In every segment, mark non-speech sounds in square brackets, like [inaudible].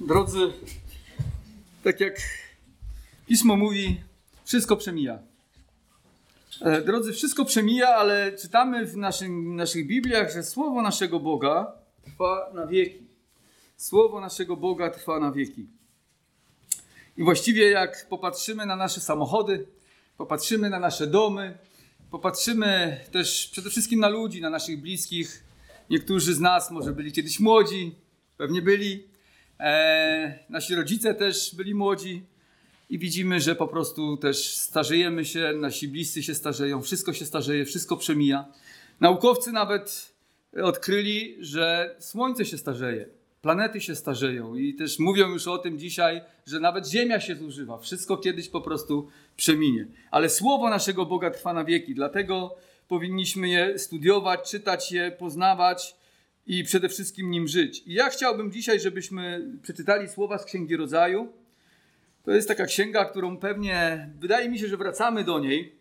Drodzy, tak jak pismo mówi, wszystko przemija. E, drodzy, wszystko przemija, ale czytamy w naszym, naszych Bibliach, że słowo naszego Boga trwa na wieki. Słowo naszego Boga trwa na wieki. I właściwie jak popatrzymy na nasze samochody, popatrzymy na nasze domy, popatrzymy też przede wszystkim na ludzi, na naszych bliskich. Niektórzy z nas może byli kiedyś młodzi, pewnie byli. E, nasi rodzice też byli młodzi i widzimy, że po prostu też starzejemy się, nasi bliscy się starzeją, wszystko się starzeje, wszystko przemija. Naukowcy nawet odkryli, że Słońce się starzeje, planety się starzeją i też mówią już o tym dzisiaj, że nawet Ziemia się zużywa. Wszystko kiedyś po prostu przeminie. Ale słowo naszego Boga trwa na wieki, dlatego powinniśmy je studiować, czytać je, poznawać i przede wszystkim nim żyć. I ja chciałbym dzisiaj, żebyśmy przeczytali słowa z Księgi Rodzaju. To jest taka księga, którą pewnie, wydaje mi się, że wracamy do niej.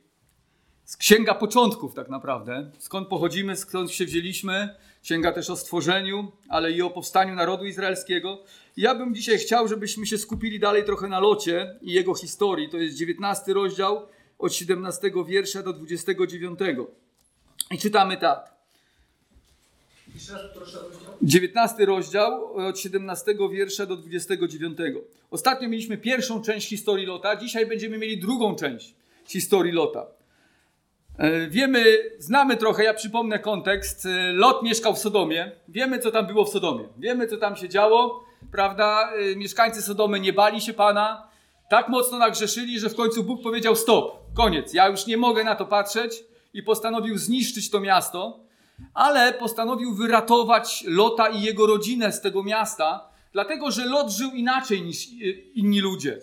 Z księga początków tak naprawdę. Skąd pochodzimy, skąd się wzięliśmy. Księga też o stworzeniu, ale i o powstaniu narodu izraelskiego. Ja bym dzisiaj chciał, żebyśmy się skupili dalej trochę na locie i jego historii. To jest 19 rozdział od 17 wiersza do 29. I czytamy tak. 19 rozdział od 17 wiersza do 29. Ostatnio mieliśmy pierwszą część historii Lota, dzisiaj będziemy mieli drugą część historii Lota. E, wiemy, znamy trochę, ja przypomnę kontekst. E, Lot mieszkał w Sodomie. Wiemy, co tam było w Sodomie. Wiemy, co tam się działo, prawda? E, mieszkańcy Sodomy nie bali się Pana. Tak mocno nagrzeszyli, że w końcu Bóg powiedział stop, koniec. Ja już nie mogę na to patrzeć i postanowił zniszczyć to miasto ale postanowił wyratować Lota i jego rodzinę z tego miasta, dlatego że Lot żył inaczej niż inni ludzie.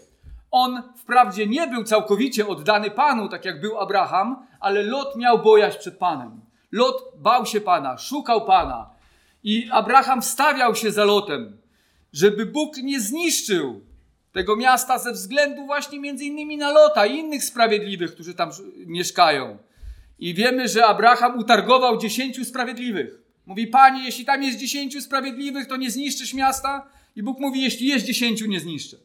On wprawdzie nie był całkowicie oddany Panu, tak jak był Abraham, ale Lot miał bojaźń przed Panem. Lot bał się Pana, szukał Pana. I Abraham wstawiał się za Lotem, żeby Bóg nie zniszczył tego miasta ze względu właśnie między innymi na Lota i innych sprawiedliwych, którzy tam mieszkają. I wiemy, że Abraham utargował dziesięciu sprawiedliwych. Mówi, panie, jeśli tam jest dziesięciu sprawiedliwych, to nie zniszczysz miasta? I Bóg mówi, jeśli jest dziesięciu, nie zniszczę.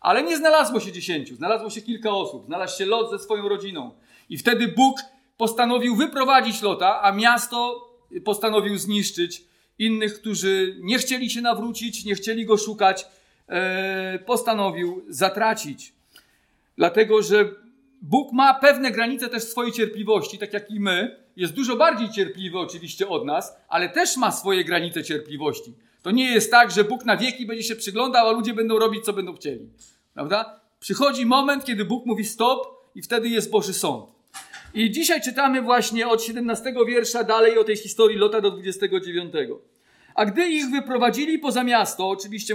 Ale nie znalazło się dziesięciu, znalazło się kilka osób. Znalazł się Lot ze swoją rodziną. I wtedy Bóg postanowił wyprowadzić Lota, a miasto postanowił zniszczyć innych, którzy nie chcieli się nawrócić, nie chcieli go szukać, e, postanowił zatracić. Dlatego, że Bóg ma pewne granice też swojej cierpliwości, tak jak i my. Jest dużo bardziej cierpliwy oczywiście od nas, ale też ma swoje granice cierpliwości. To nie jest tak, że Bóg na wieki będzie się przyglądał, a ludzie będą robić, co będą chcieli. Prawda? Przychodzi moment, kiedy Bóg mówi stop i wtedy jest Boży Sąd. I dzisiaj czytamy właśnie od 17 wiersza dalej o tej historii Lota do 29. A gdy ich wyprowadzili poza miasto, oczywiście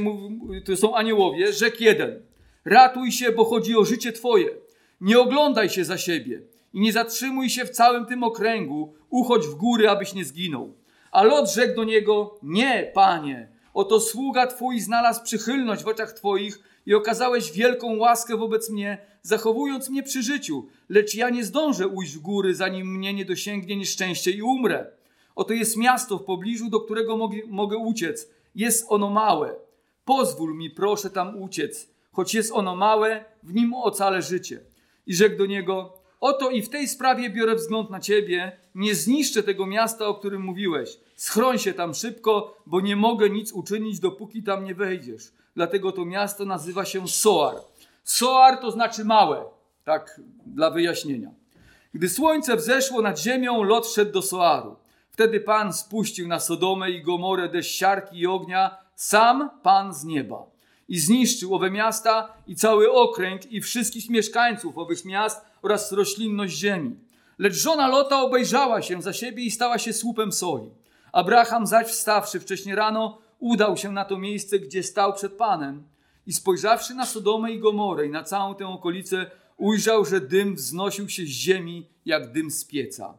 to są aniołowie, rzekł jeden: Ratuj się, bo chodzi o życie Twoje. Nie oglądaj się za siebie i nie zatrzymuj się w całym tym okręgu, uchodź w góry, abyś nie zginął. A Lot rzekł do niego, nie, panie, oto sługa twój znalazł przychylność w oczach twoich i okazałeś wielką łaskę wobec mnie, zachowując mnie przy życiu, lecz ja nie zdążę ujść w góry, zanim mnie nie dosięgnie nieszczęście i umrę. Oto jest miasto w pobliżu, do którego mogę, mogę uciec. Jest ono małe. Pozwól mi, proszę, tam uciec. Choć jest ono małe, w nim ocalę życie i rzekł do niego: Oto i w tej sprawie biorę wzgląd na ciebie, nie zniszczę tego miasta, o którym mówiłeś. Schroń się tam szybko, bo nie mogę nic uczynić, dopóki tam nie wejdziesz. Dlatego to miasto nazywa się Soar. Soar to znaczy małe, tak dla wyjaśnienia. Gdy słońce wzeszło nad ziemią, Lot szedł do Soaru. Wtedy Pan spuścił na Sodomę i Gomorę deszcz siarki i ognia, sam Pan z nieba i zniszczył owe miasta i cały okręg i wszystkich mieszkańców owych miast oraz roślinność ziemi. Lecz żona Lota obejrzała się za siebie i stała się słupem soli. Abraham zaś wstawszy wcześnie rano, udał się na to miejsce, gdzie stał przed Panem i spojrzawszy na Sodomę i Gomorę i na całą tę okolicę, ujrzał, że dym wznosił się z ziemi jak dym z pieca.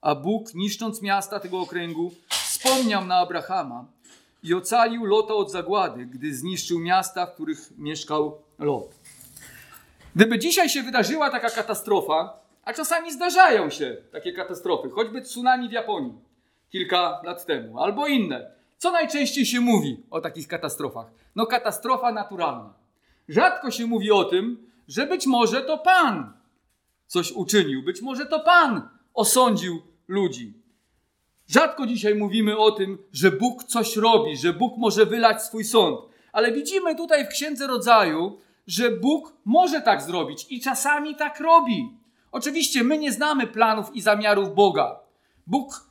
A Bóg, niszcząc miasta tego okręgu, wspomniał na Abrahama i ocalił Lota od zagłady, gdy zniszczył miasta, w których mieszkał Lot. Gdyby dzisiaj się wydarzyła taka katastrofa, a czasami zdarzają się takie katastrofy, choćby tsunami w Japonii kilka lat temu, albo inne. Co najczęściej się mówi o takich katastrofach? No katastrofa naturalna. Rzadko się mówi o tym, że być może to Pan coś uczynił, być może to Pan osądził ludzi. Rzadko dzisiaj mówimy o tym, że Bóg coś robi, że Bóg może wylać swój sąd. Ale widzimy tutaj w Księdze Rodzaju, że Bóg może tak zrobić i czasami tak robi. Oczywiście my nie znamy planów i zamiarów Boga. Bóg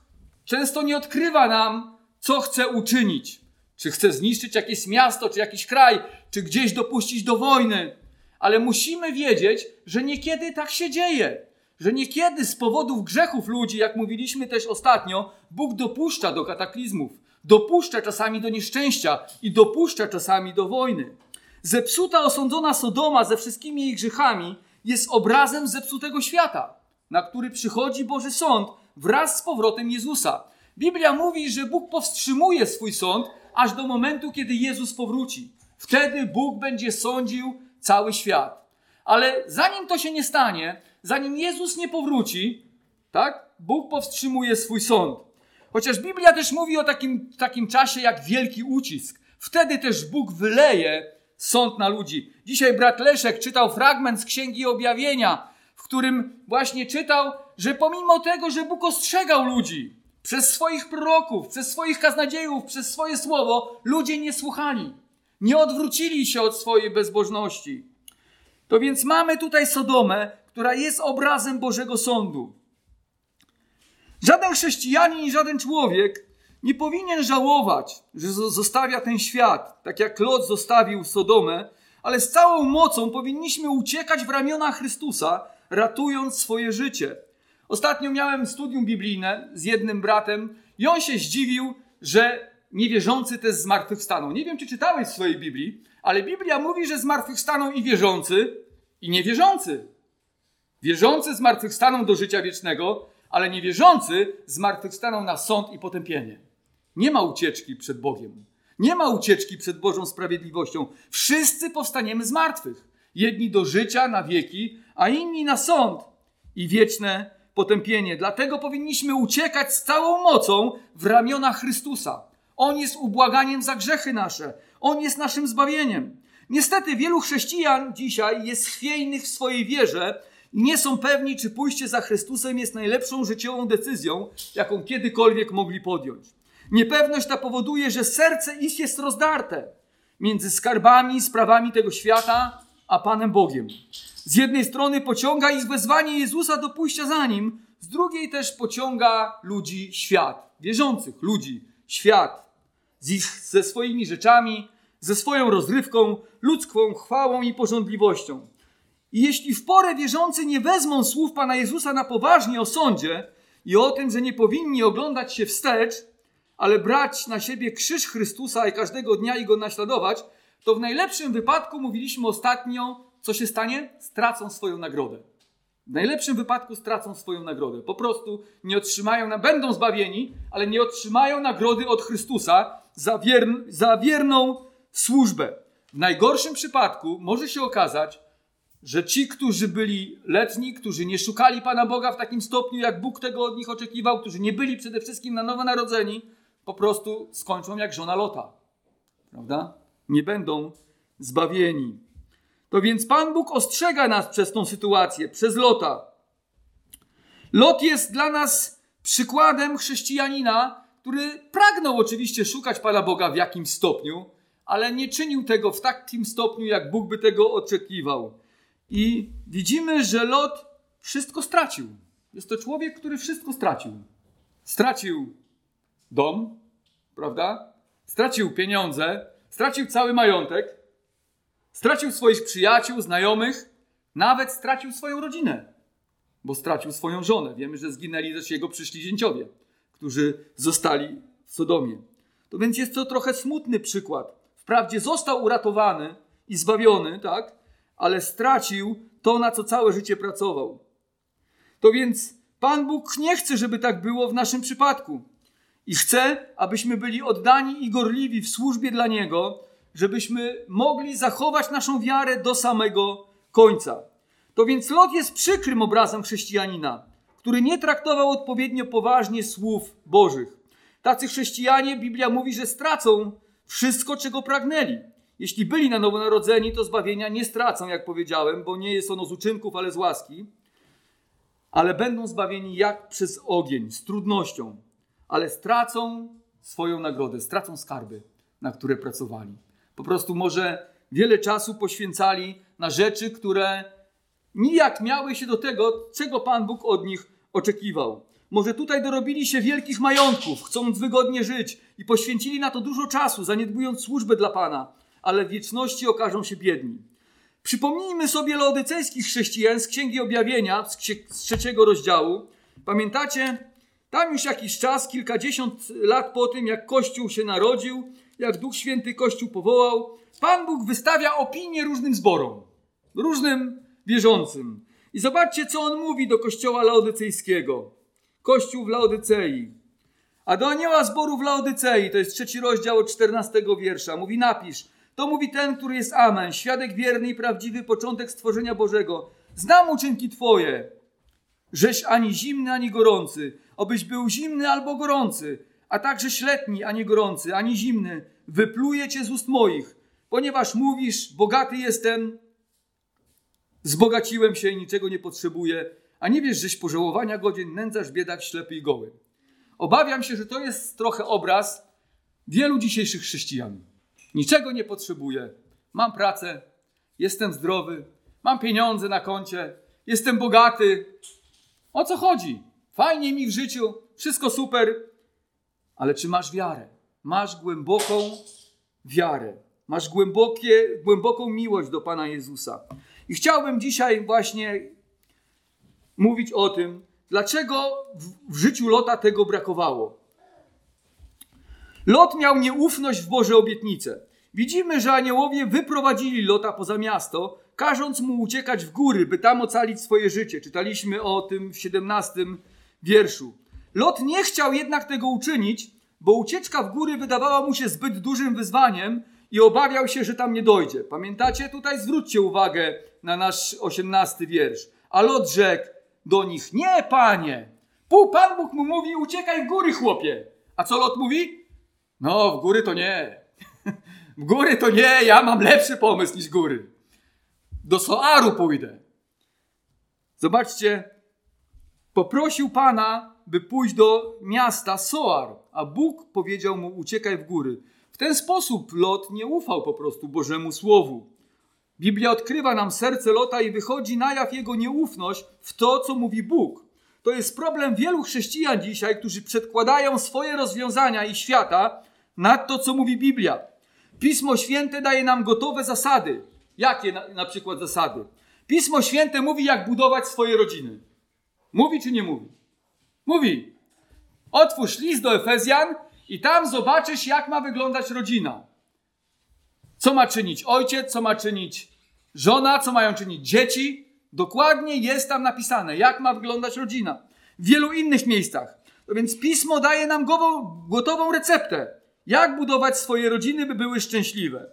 często nie odkrywa nam, co chce uczynić. Czy chce zniszczyć jakieś miasto, czy jakiś kraj, czy gdzieś dopuścić do wojny. Ale musimy wiedzieć, że niekiedy tak się dzieje. Że niekiedy z powodów grzechów ludzi, jak mówiliśmy też ostatnio, Bóg dopuszcza do kataklizmów, dopuszcza czasami do nieszczęścia i dopuszcza czasami do wojny. Zepsuta, osądzona Sodoma ze wszystkimi jej grzechami jest obrazem zepsutego świata, na który przychodzi Boży Sąd wraz z powrotem Jezusa. Biblia mówi, że Bóg powstrzymuje swój sąd aż do momentu, kiedy Jezus powróci. Wtedy Bóg będzie sądził cały świat. Ale zanim to się nie stanie, zanim Jezus nie powróci, tak, Bóg powstrzymuje swój sąd. Chociaż Biblia też mówi o takim, takim czasie jak wielki ucisk. Wtedy też Bóg wyleje sąd na ludzi. Dzisiaj brat Leszek czytał fragment z Księgi Objawienia, w którym właśnie czytał, że pomimo tego, że Bóg ostrzegał ludzi przez swoich proroków, przez swoich kaznadziejów, przez swoje słowo, ludzie nie słuchali. Nie odwrócili się od swojej bezbożności. To więc mamy tutaj Sodomę, która jest obrazem Bożego Sądu. Żaden chrześcijanin żaden człowiek nie powinien żałować, że zostawia ten świat, tak jak Lot zostawił Sodomę, ale z całą mocą powinniśmy uciekać w ramiona Chrystusa, ratując swoje życie. Ostatnio miałem studium biblijne z jednym bratem i on się zdziwił, że niewierzący też zmartwychwstaną. Nie wiem, czy czytałeś w swojej Biblii, ale Biblia mówi, że zmartwychwstaną i wierzący, i niewierzący. Wierzący zmartwychwstaną do życia wiecznego, ale niewierzący zmartwychwstaną na sąd i potępienie. Nie ma ucieczki przed Bogiem. Nie ma ucieczki przed Bożą sprawiedliwością. Wszyscy powstaniemy z martwych. Jedni do życia na wieki, a inni na sąd i wieczne potępienie. Dlatego powinniśmy uciekać z całą mocą w ramiona Chrystusa. On jest ubłaganiem za grzechy nasze. On jest naszym zbawieniem. Niestety wielu chrześcijan dzisiaj jest chwiejnych w swojej wierze i nie są pewni, czy pójście za Chrystusem jest najlepszą życiową decyzją, jaką kiedykolwiek mogli podjąć. Niepewność ta powoduje, że serce ich jest rozdarte między skarbami sprawami tego świata, a Panem Bogiem. Z jednej strony pociąga ich wezwanie Jezusa do pójścia za Nim, z drugiej też pociąga ludzi świat, wierzących ludzi, świat, z ich, ze swoimi rzeczami, ze swoją rozrywką, ludzką chwałą i porządliwością. I jeśli w porę wierzący nie wezmą słów Pana Jezusa na poważnie o sądzie i o tym, że nie powinni oglądać się wstecz, ale brać na siebie krzyż Chrystusa i każdego dnia i go naśladować, to w najlepszym wypadku, mówiliśmy ostatnio, co się stanie? Stracą swoją nagrodę. W najlepszym wypadku stracą swoją nagrodę. Po prostu nie otrzymają, będą zbawieni, ale nie otrzymają nagrody od Chrystusa za, wier, za wierną służbę. W najgorszym przypadku może się okazać, że ci, którzy byli letni, którzy nie szukali Pana Boga w takim stopniu, jak Bóg tego od nich oczekiwał, którzy nie byli przede wszystkim na nowo narodzeni, po prostu skończą jak żona Lota. Prawda? Nie będą zbawieni. To więc Pan Bóg ostrzega nas przez tą sytuację, przez Lota. Lot jest dla nas przykładem chrześcijanina, który pragnął oczywiście szukać Pana Boga w jakimś stopniu, ale nie czynił tego w takim stopniu, jak Bóg by tego oczekiwał. I widzimy, że Lot wszystko stracił. Jest to człowiek, który wszystko stracił. Stracił dom, prawda? Stracił pieniądze, stracił cały majątek, stracił swoich przyjaciół, znajomych, nawet stracił swoją rodzinę, bo stracił swoją żonę. Wiemy, że zginęli też jego przyszli zięciowie, którzy zostali w Sodomie. To więc jest to trochę smutny przykład. Wprawdzie został uratowany i zbawiony, tak? Ale stracił to, na co całe życie pracował. To więc Pan Bóg nie chce, żeby tak było w naszym przypadku. I chce, abyśmy byli oddani i gorliwi w służbie dla Niego, żebyśmy mogli zachować naszą wiarę do samego końca. To więc Lot jest przykrym obrazem chrześcijanina, który nie traktował odpowiednio poważnie słów Bożych. Tacy chrześcijanie, Biblia mówi, że stracą wszystko, czego pragnęli. Jeśli byli na nowo narodzeni, to zbawienia nie stracą, jak powiedziałem, bo nie jest ono z uczynków, ale z łaski. Ale będą zbawieni jak przez ogień, z trudnością, ale stracą swoją nagrodę, stracą skarby, na które pracowali. Po prostu może wiele czasu poświęcali na rzeczy, które nijak miały się do tego, czego Pan Bóg od nich oczekiwał. Może tutaj dorobili się wielkich majątków, chcąc wygodnie żyć i poświęcili na to dużo czasu, zaniedbując służbę dla Pana, ale w wieczności okażą się biedni. Przypomnijmy sobie laodycejskich chrześcijan z Księgi Objawienia, z, trzeciego rozdziału. Pamiętacie? Tam już jakiś czas, kilkadziesiąt lat po tym, jak Kościół się narodził, jak Duch Święty Kościół powołał, Pan Bóg wystawia opinię różnym zborom, różnym wierzącym. I zobaczcie, co on mówi do kościoła laodycejskiego. Kościół w Laodycei. A do anioła zboru w Laodycei, to jest trzeci rozdział od 14 wiersza, mówi napisz, to mówi ten, który jest Amen, świadek wierny i prawdziwy, początek stworzenia Bożego. Znam uczynki Twoje, żeś ani zimny, ani gorący, obyś był zimny albo gorący, a także śletni, ani gorący, ani zimny. Wypluję Cię z ust moich, ponieważ mówisz, bogaty jestem, zbogaciłem się i niczego nie potrzebuję, a nie wiesz, żeś pożałowania godzin nędzasz biedak ślepy i goły. Obawiam się, że to jest trochę obraz wielu dzisiejszych chrześcijan. Niczego nie potrzebuję. Mam pracę, jestem zdrowy, mam pieniądze na koncie, jestem bogaty. O co chodzi? Fajnie mi w życiu, wszystko super, ale czy masz wiarę? Masz głęboką wiarę. Masz głębokie, głęboką miłość do Pana Jezusa. I chciałbym dzisiaj właśnie mówić o tym, dlaczego w, w życiu Lota tego brakowało. Lot miał nieufność w Boże obietnice. Widzimy, że aniołowie wyprowadzili Lota poza miasto, każąc mu uciekać w góry, by tam ocalić swoje życie. Czytaliśmy o tym w 17 wierszu. Lot nie chciał jednak tego uczynić, bo ucieczka w góry wydawała mu się zbyt dużym wyzwaniem i obawiał się, że tam nie dojdzie. Pamiętacie? Tutaj zwróćcie uwagę na nasz 18 wiersz. A Lot rzekł do nich: Nie, panie! Pół Pan Bóg mu mówi: Uciekaj w góry, chłopie. A co Lot mówi? No, w góry to nie. [laughs] W góry to nie, ja mam lepszy pomysł niż góry. Do Soaru pójdę. Zobaczcie, poprosił Pana, by pójść do miasta Soar, a Bóg powiedział mu: Uciekaj w góry. W ten sposób Lot nie ufał po prostu Bożemu Słowu. Biblia odkrywa nam serce Lota i wychodzi na jaw jego nieufność w to, co mówi Bóg. To jest problem wielu chrześcijan dzisiaj, którzy przedkładają swoje rozwiązania i świata nad to, co mówi Biblia. Pismo Święte daje nam gotowe zasady. Jakie na, na przykład zasady? Pismo Święte mówi, jak budować swoje rodziny. Mówi czy nie mówi? Mówi. Otwórz list do Efezjan i tam zobaczysz, jak ma wyglądać rodzina. Co ma czynić ojciec, co ma czynić żona, co mają czynić dzieci. Dokładnie jest tam napisane, jak ma wyglądać rodzina. W wielu innych miejscach. No więc pismo daje nam gotową receptę, jak budować swoje rodziny, by były szczęśliwe.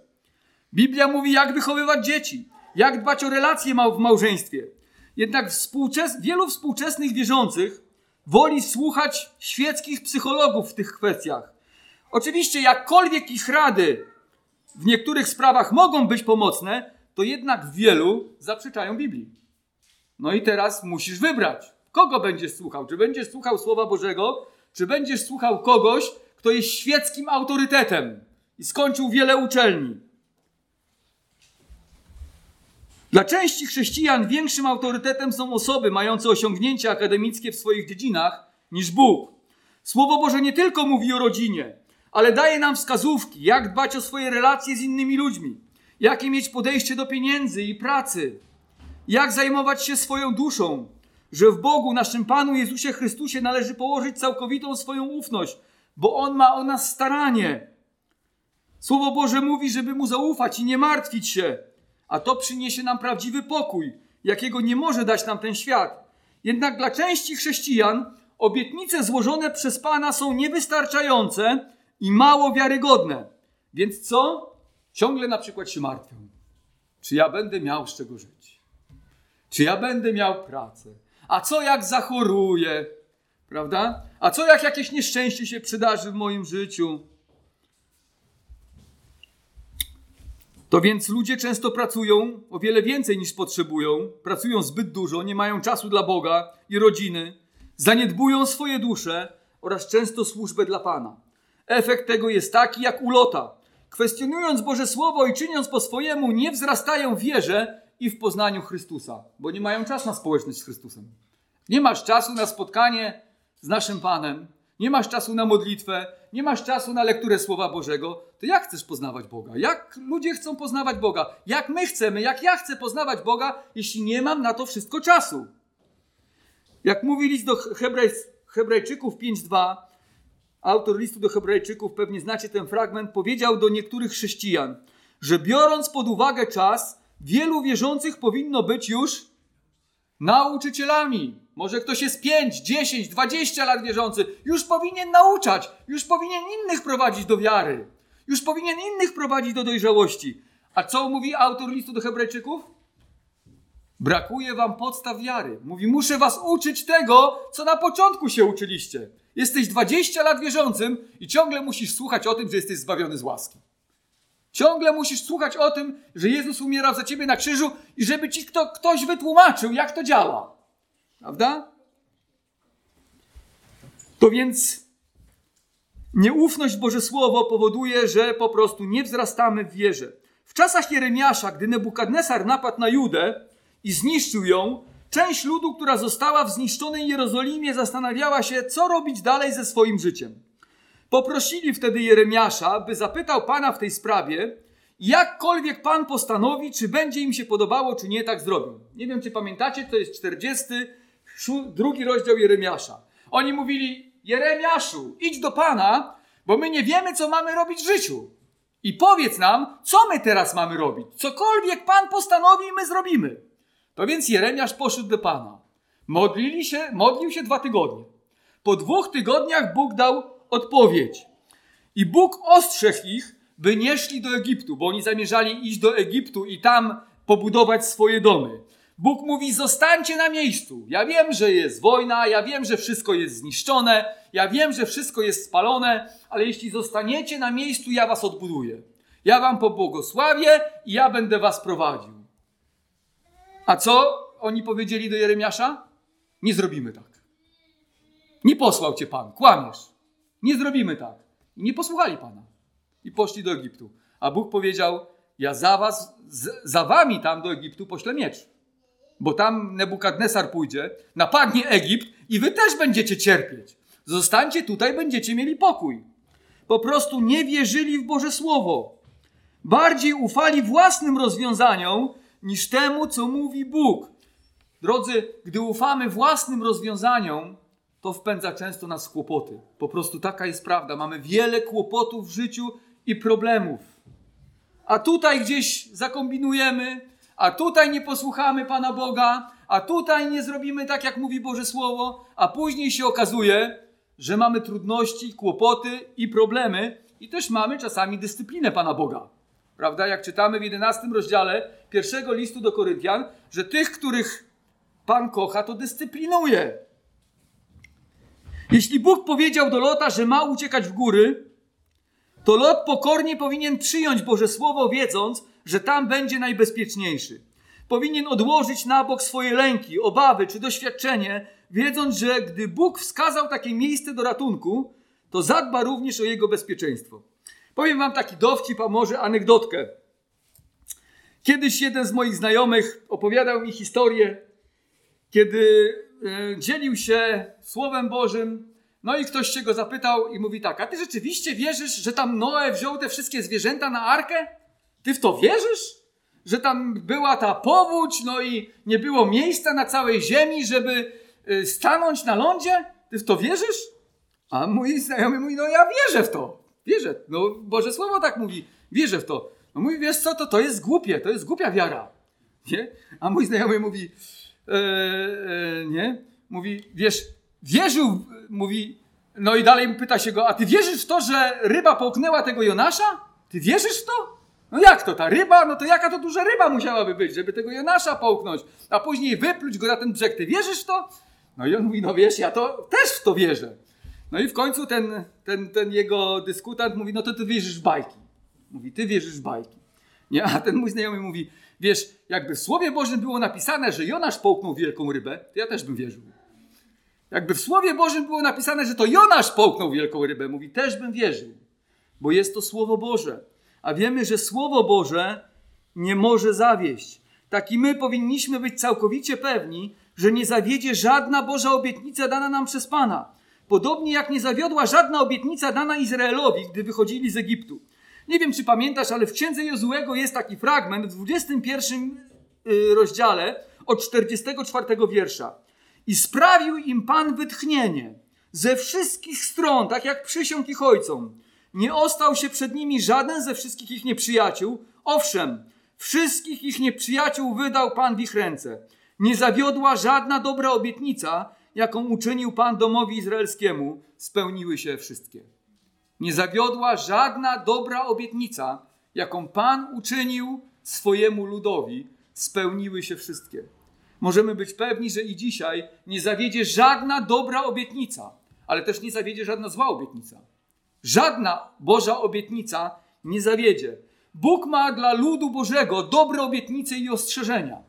Biblia mówi, jak wychowywać dzieci, jak dbać o relacje w małżeństwie. Jednak współczes wielu współczesnych wierzących woli słuchać świeckich psychologów w tych kwestiach. Oczywiście, jakkolwiek ich rady w niektórych sprawach mogą być pomocne, to jednak wielu zaprzeczają Biblii. No i teraz musisz wybrać, kogo będziesz słuchał. Czy będziesz słuchał Słowa Bożego, czy będziesz słuchał kogoś, kto jest świeckim autorytetem i skończył wiele uczelni. Dla części chrześcijan większym autorytetem są osoby mające osiągnięcia akademickie w swoich dziedzinach niż Bóg. Słowo Boże nie tylko mówi o rodzinie, ale daje nam wskazówki, jak dbać o swoje relacje z innymi ludźmi, jakie mieć podejście do pieniędzy i pracy, jak zajmować się swoją duszą, że w Bogu, naszym Panu Jezusie Chrystusie należy położyć całkowitą swoją ufność, bo On ma o nas staranie. Słowo Boże mówi, żeby Mu zaufać i nie martwić się, a to przyniesie nam prawdziwy pokój, jakiego nie może dać nam ten świat. Jednak dla części chrześcijan obietnice złożone przez Pana są niewystarczające i mało wiarygodne. Więc co? Ciągle na przykład się martwią. Czy ja będę miał z czego żyć? Czy ja będę miał pracę? A co jak zachoruję? Prawda? A co jak jakieś nieszczęście się przydarzy w moim życiu? To więc ludzie często pracują o wiele więcej niż potrzebują, pracują zbyt dużo, nie mają czasu dla Boga i rodziny, zaniedbują swoje dusze oraz często służbę dla Pana. Efekt tego jest taki jak ulota. Kwestionując Boże Słowo i czyniąc po swojemu, nie wzrastają w wierze i w poznaniu Chrystusa, bo nie mają czasu na społeczność z Chrystusem. Nie masz czasu na spotkanie z naszym Panem, nie masz czasu na modlitwę, nie masz czasu na lekturę Słowa Bożego, to jak chcesz poznawać Boga? Jak ludzie chcą poznawać Boga? Jak my chcemy, jak ja chcę poznawać Boga, jeśli nie mam na to wszystko czasu? Jak mówi list do Hebrajczyków 5.2, autor listu do Hebrajczyków, pewnie znacie ten fragment, powiedział do niektórych chrześcijan, że biorąc pod uwagę czas, wielu wierzących powinno być już nauczycielami. Może ktoś jest 5, 10, 20 lat wierzący, już powinien nauczać, już powinien innych prowadzić do wiary, już powinien innych prowadzić do dojrzałości. A co mówi autor listu do Hebrajczyków? Brakuje wam podstaw wiary. Mówi, muszę was uczyć tego, co na początku się uczyliście. Jesteś 20 lat wierzącym i ciągle musisz słuchać o tym, że jesteś zbawiony z łaski. Ciągle musisz słuchać o tym, że Jezus umierał za ciebie na krzyżu i żeby ci kto, ktoś wytłumaczył, jak to działa. Prawda? To więc nieufność Boże Słowo powoduje, że po prostu nie wzrastamy w wierze. W czasach Jeremiasza, gdy Nebukadnesar napadł na Judę i zniszczył ją, część ludu, która została w zniszczonej Jerozolimie, zastanawiała się, co robić dalej ze swoim życiem. Poprosili wtedy Jeremiasza, by zapytał Pana w tej sprawie, jakkolwiek Pan postanowi, czy będzie im się podobało, czy nie, tak zrobił. Nie wiem, czy pamiętacie, to jest 40 drugi rozdział Jeremiasza. Oni mówili, Jeremiaszu, idź do Pana, bo my nie wiemy, co mamy robić w życiu. I powiedz nam, co my teraz mamy robić. Cokolwiek Pan postanowi, my zrobimy. To więc Jeremiasz poszedł do Pana. Modlili się, modlił się dwa tygodnie. Po dwóch tygodniach Bóg dał odpowiedź. I Bóg ostrzegł ich, by nie szli do Egiptu, bo oni zamierzali iść do Egiptu i tam pobudować swoje domy. Bóg mówi: zostańcie na miejscu. Ja wiem, że jest wojna, ja wiem, że wszystko jest zniszczone, ja wiem, że wszystko jest spalone, ale jeśli zostaniecie na miejscu, ja was odbuduję. Ja wam pobłogosławię i ja będę was prowadził. A co oni powiedzieli do Jeremiasza? Nie zrobimy tak. Nie posłał cię Pan, kłamiesz. Nie zrobimy tak. I nie posłuchali Pana. I poszli do Egiptu. A Bóg powiedział: Ja za was, za wami tam do Egiptu poślę miecz bo tam Nebukadnesar pójdzie, napadnie Egipt i wy też będziecie cierpieć. Zostańcie tutaj, będziecie mieli pokój. Po prostu nie wierzyli w Boże Słowo. Bardziej ufali własnym rozwiązaniom niż temu, co mówi Bóg. Drodzy, gdy ufamy własnym rozwiązaniom, to wpędza często nas w kłopoty. Po prostu taka jest prawda. Mamy wiele kłopotów w życiu i problemów. A tutaj gdzieś zakombinujemy, a tutaj nie posłuchamy Pana Boga, a tutaj nie zrobimy tak, jak mówi Boże Słowo, a później się okazuje, że mamy trudności, kłopoty i problemy i też mamy czasami dyscyplinę Pana Boga. Prawda? Jak czytamy w 11 rozdziale pierwszego listu do Koryntian, że tych, których Pan kocha, to dyscyplinuje. Jeśli Bóg powiedział do Lota, że ma uciekać w góry, to Lot pokornie powinien przyjąć Boże Słowo, wiedząc, że tam będzie najbezpieczniejszy. Powinien odłożyć na bok swoje lęki, obawy czy doświadczenie, wiedząc, że gdy Bóg wskazał takie miejsce do ratunku, to zadba również o jego bezpieczeństwo. Powiem wam taki dowcip, a może anegdotkę. Kiedyś jeden z moich znajomych opowiadał mi historię, kiedy e, dzielił się Słowem Bożym, no i ktoś się go zapytał i mówi tak, a ty rzeczywiście wierzysz, że tam Noe wziął te wszystkie zwierzęta na arkę? Ty w to wierzysz? Że tam była ta powódź, no i nie było miejsca na całej ziemi, żeby y, stanąć na lądzie? Ty w to wierzysz? A mój znajomy mówi, no ja wierzę w to. Wierzę. No Boże Słowo tak mówi. Wierzę w to. No mówi, wiesz co, to, to jest głupie, to jest głupia wiara. Nie? A mój znajomy mówi, e, e, nie? Mówi, wiesz, wierzył, mówi, no i dalej pyta się go, a ty wierzysz w to, że ryba połknęła tego Jonasza? Ty wierzysz w to? No jak to, ta ryba? No to jaka to duża ryba musiałaby być, żeby tego Jonasza połknąć, a później wypluć go na ten brzeg. Ty wierzysz w to? No i on mówi, no wiesz, ja to też w to wierzę. No i w końcu ten, ten, ten jego dyskutant mówi, no to ty wierzysz w bajki. Mówi, ty wierzysz w bajki. Nie? A ten mój znajomy mówi, wiesz, jakby w Słowie Bożym było napisane, że Jonasz połknął wielką rybę, to ja też bym wierzył. Jakby w Słowie Bożym było napisane, że to Jonasz połknął wielką rybę, mówi, też bym wierzył. Bo jest to Słowo Boże. A wiemy, że Słowo Boże nie może zawieść. Tak i my powinniśmy być całkowicie pewni, że nie zawiedzie żadna Boża obietnica dana nam przez Pana. Podobnie jak nie zawiodła żadna obietnica dana Izraelowi, gdy wychodzili z Egiptu. Nie wiem, czy pamiętasz, ale w księdze Jozułego jest taki fragment w 21 y, rozdziale od 44 wiersza. I sprawił im Pan wytchnienie ze wszystkich stron, tak jak przysiąg ich ojcom. Nie ostał się przed nimi żaden ze wszystkich ich nieprzyjaciół. Owszem, wszystkich ich nieprzyjaciół wydał Pan w ich ręce. Nie zawiodła żadna dobra obietnica, jaką uczynił Pan domowi izraelskiemu. Spełniły się wszystkie. Nie zawiodła żadna dobra obietnica, jaką Pan uczynił swojemu ludowi. Spełniły się wszystkie. Możemy być pewni, że i dzisiaj nie zawiedzie żadna dobra obietnica, ale też nie zawiedzie żadna zła obietnica. Żadna Boża obietnica nie zawiedzie. Bóg ma dla ludu Bożego dobre obietnice i ostrzeżenia,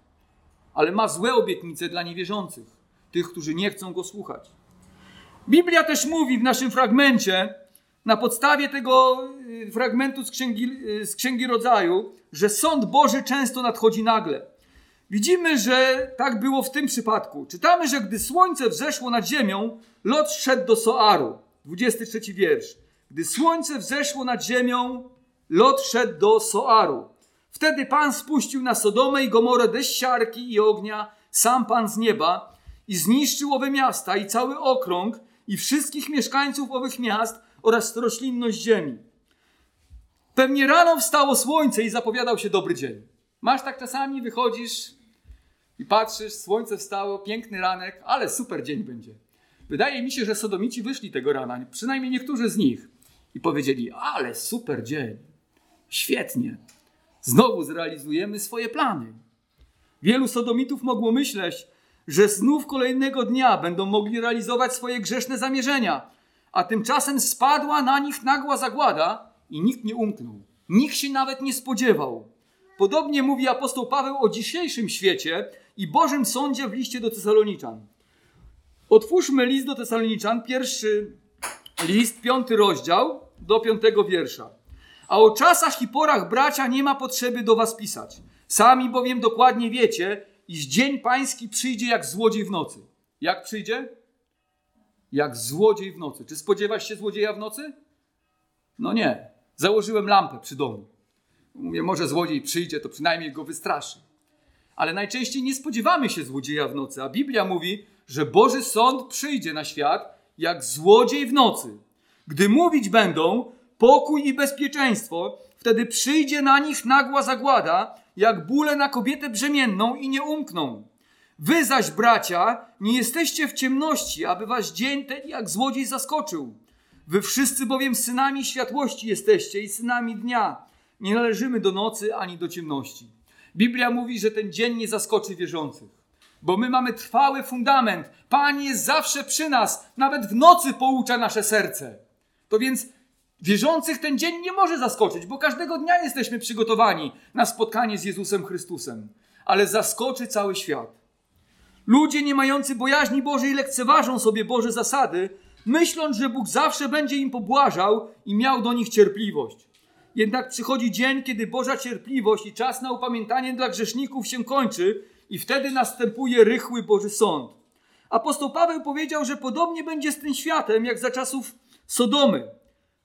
ale ma złe obietnice dla niewierzących, tych, którzy nie chcą go słuchać. Biblia też mówi w naszym fragmencie, na podstawie tego y, fragmentu z Księgi, y, z Księgi Rodzaju, że sąd Boży często nadchodzi nagle. Widzimy, że tak było w tym przypadku. Czytamy, że gdy słońce wzeszło nad ziemią, Lot szedł do Soaru. 23 wiersz. Gdy słońce wzeszło nad ziemią, Lot szedł do Soaru. Wtedy Pan spuścił na Sodomę i Gomorę deszcz siarki i ognia, sam Pan z nieba, i zniszczył owe miasta i cały okrąg i wszystkich mieszkańców owych miast oraz roślinność ziemi. Pewnie rano wstało słońce i zapowiadał się dobry dzień. Masz tak czasami, wychodzisz i patrzysz, słońce wstało, piękny ranek, ale super dzień będzie. Wydaje mi się, że sodomici wyszli tego rana, przynajmniej niektórzy z nich, i powiedzieli: Ale super dzień, świetnie, znowu zrealizujemy swoje plany. Wielu sodomitów mogło myśleć, że znów kolejnego dnia będą mogli realizować swoje grzeszne zamierzenia, a tymczasem spadła na nich nagła zagłada i nikt nie umknął. Nikt się nawet nie spodziewał. Podobnie mówi apostoł Paweł o dzisiejszym świecie i Bożym sądzie w liście do Tesaloniczan. Otwórzmy list do Tesaloniczan, pierwszy list, piąty rozdział, do piątego wiersza. A o czasach i porach bracia nie ma potrzeby do was pisać. Sami bowiem dokładnie wiecie, iż dzień pański przyjdzie jak złodziej w nocy. Jak przyjdzie? Jak złodziej w nocy. Czy spodziewasz się złodzieja w nocy? No nie. Założyłem lampę przy domu. Mówię, może złodziej przyjdzie, to przynajmniej go wystraszy. Ale najczęściej nie spodziewamy się złodzieja w nocy, a Biblia mówi, że Boży sąd przyjdzie na świat jak złodziej w nocy. Gdy mówić będą pokój i bezpieczeństwo, wtedy przyjdzie na nich nagła zagłada, jak bóle na kobietę brzemienną i nie umkną. Wy zaś, bracia, nie jesteście w ciemności, aby was dzień ten jak złodziej zaskoczył. Wy wszyscy bowiem synami światłości jesteście i synami dnia. Nie należymy do nocy ani do ciemności. Biblia mówi, że ten dzień nie zaskoczy wierzących, bo my mamy trwały fundament. Pan jest zawsze przy nas, nawet w nocy poucza nasze serce. To więc wierzących ten dzień nie może zaskoczyć, bo każdego dnia jesteśmy przygotowani na spotkanie z Jezusem Chrystusem, ale zaskoczy cały świat. Ludzie nie mający bojaźni Bożej lekceważą sobie Boże zasady, myśląc, że Bóg zawsze będzie im pobłażał i miał do nich cierpliwość. Jednak przychodzi dzień, kiedy Boża cierpliwość i czas na upamiętanie dla grzeszników się kończy i wtedy następuje rychły Boży sąd. Apostoł Paweł powiedział, że podobnie będzie z tym światem, jak za czasów Sodomy.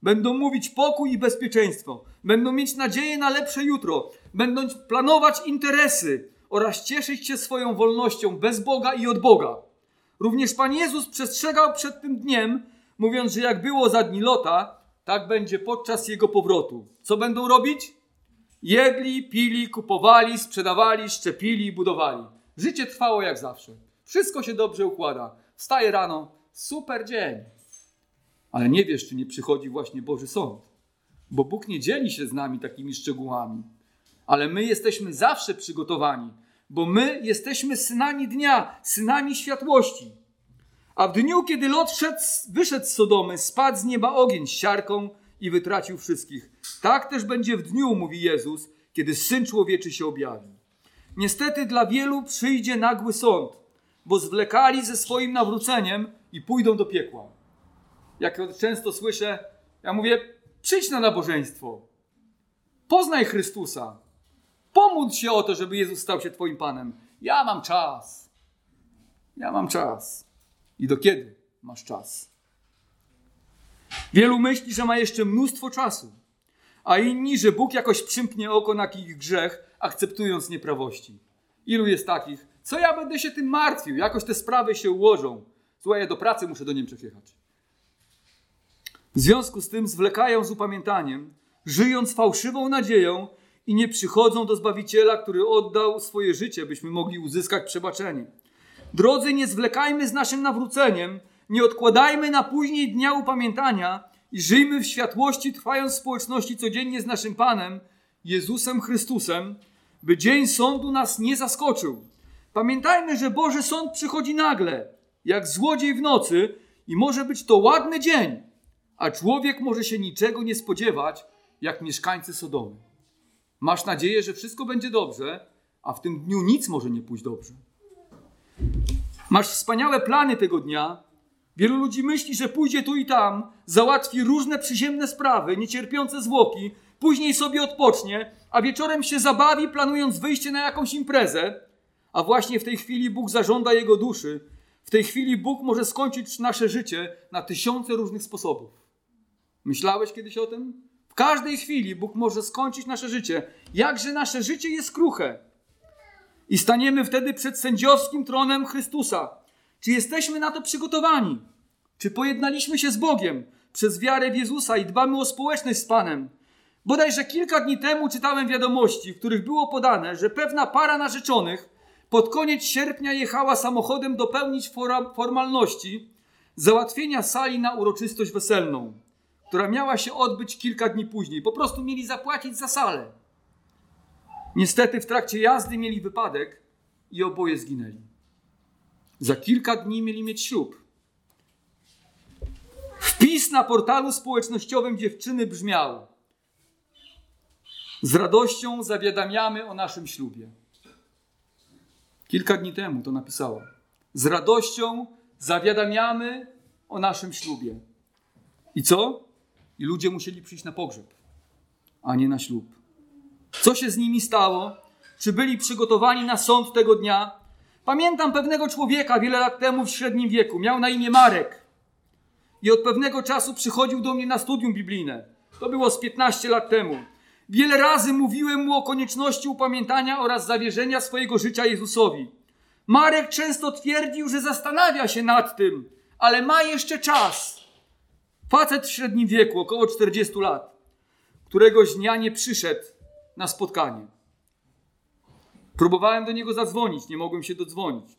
Będą mówić pokój i bezpieczeństwo, będą mieć nadzieję na lepsze jutro, będą planować interesy oraz cieszyć się swoją wolnością bez Boga i od Boga. Również Pan Jezus przestrzegał przed tym dniem, mówiąc, że jak było za dni Lota, tak będzie podczas jego powrotu. Co będą robić? Jedli, pili, kupowali, sprzedawali, szczepili i budowali. Życie trwało jak zawsze. Wszystko się dobrze układa. Wstaje rano, super dzień. Ale nie wiesz, czy nie przychodzi właśnie Boży Sąd. Bo Bóg nie dzieli się z nami takimi szczegółami. Ale my jesteśmy zawsze przygotowani, bo my jesteśmy synami dnia, synami światłości. A w dniu, kiedy Lot szedł, wyszedł z Sodomy, spadł z nieba ogień z siarką i wytracił wszystkich. Tak też będzie w dniu, mówi Jezus, kiedy Syn Człowieczy się objawi. Niestety dla wielu przyjdzie nagły sąd, bo zwlekali ze swoim nawróceniem i pójdą do piekła. Jak często słyszę, ja mówię, przyjdź na nabożeństwo, poznaj Chrystusa, pomódl się o to, żeby Jezus stał się Twoim Panem. Ja mam czas. Ja mam czas. I do kiedy masz czas? Wielu myśli, że ma jeszcze mnóstwo czasu, a inni, że Bóg jakoś przymknie oko na ich grzech, akceptując nieprawości. Ilu jest takich? Co ja będę się tym martwił? Jakoś te sprawy się ułożą. Słuchaj, ja do pracy muszę do Niemczech jechać. W związku z tym zwlekają z upamiętaniem, żyjąc fałszywą nadzieją i nie przychodzą do Zbawiciela, który oddał swoje życie, byśmy mogli uzyskać przebaczenie. Drodzy, nie zwlekajmy z naszym nawróceniem, nie odkładajmy na później dnia upamiętania i żyjmy w światłości, trwając w społeczności codziennie z naszym Panem, Jezusem Chrystusem, by dzień sądu nas nie zaskoczył. Pamiętajmy, że Boży Sąd przychodzi nagle, jak złodziej w nocy i może być to ładny dzień, a człowiek może się niczego nie spodziewać, jak mieszkańcy Sodomy. Masz nadzieję, że wszystko będzie dobrze, a w tym dniu nic może nie pójść dobrze. Masz wspaniałe plany tego dnia. Wielu ludzi myśli, że pójdzie tu i tam, załatwi różne przyziemne sprawy, niecierpiące zwłoki, później sobie odpocznie, a wieczorem się zabawi, planując wyjście na jakąś imprezę. A właśnie w tej chwili Bóg zażąda jego duszy. W tej chwili Bóg może skończyć nasze życie na tysiące różnych sposobów. Myślałeś kiedyś o tym? W każdej chwili Bóg może skończyć nasze życie. Jakże nasze życie jest kruche. I staniemy wtedy przed sędziowskim tronem Chrystusa. Czy jesteśmy na to przygotowani? Czy pojednaliśmy się z Bogiem przez wiarę w Jezusa i dbamy o społeczność z Panem? Bodajże kilka dni temu czytałem wiadomości, w których było podane, że pewna para narzeczonych pod koniec sierpnia jechała samochodem dopełnić formalności załatwienia sali na uroczystość weselną, która miała się odbyć kilka dni później. Po prostu mieli zapłacić za salę. Niestety w trakcie jazdy mieli wypadek i oboje zginęli. Za kilka dni mieli mieć ślub. Wpis na portalu społecznościowym dziewczyny brzmiał: Z radością zawiadamiamy o naszym ślubie. Kilka dni temu to napisała. Z radością zawiadamiamy o naszym ślubie. I co? I ludzie musieli przyjść na pogrzeb, a nie na ślub. Co się z nimi stało? Czy byli przygotowani na sąd tego dnia? Pamiętam pewnego człowieka wiele lat temu w średnim wieku. Miał na imię Marek. I od pewnego czasu przychodził do mnie na studium biblijne. To było z 15 lat temu. Wiele razy mówiłem mu o konieczności upamiętania oraz zawierzenia swojego życia Jezusowi. Marek często twierdził, że zastanawia się nad tym, ale ma jeszcze czas. Facet w średnim wieku, około 40 lat, któregoś dnia nie przyszedł na spotkanie. Próbowałem do niego zadzwonić, nie mogłem się dodzwonić.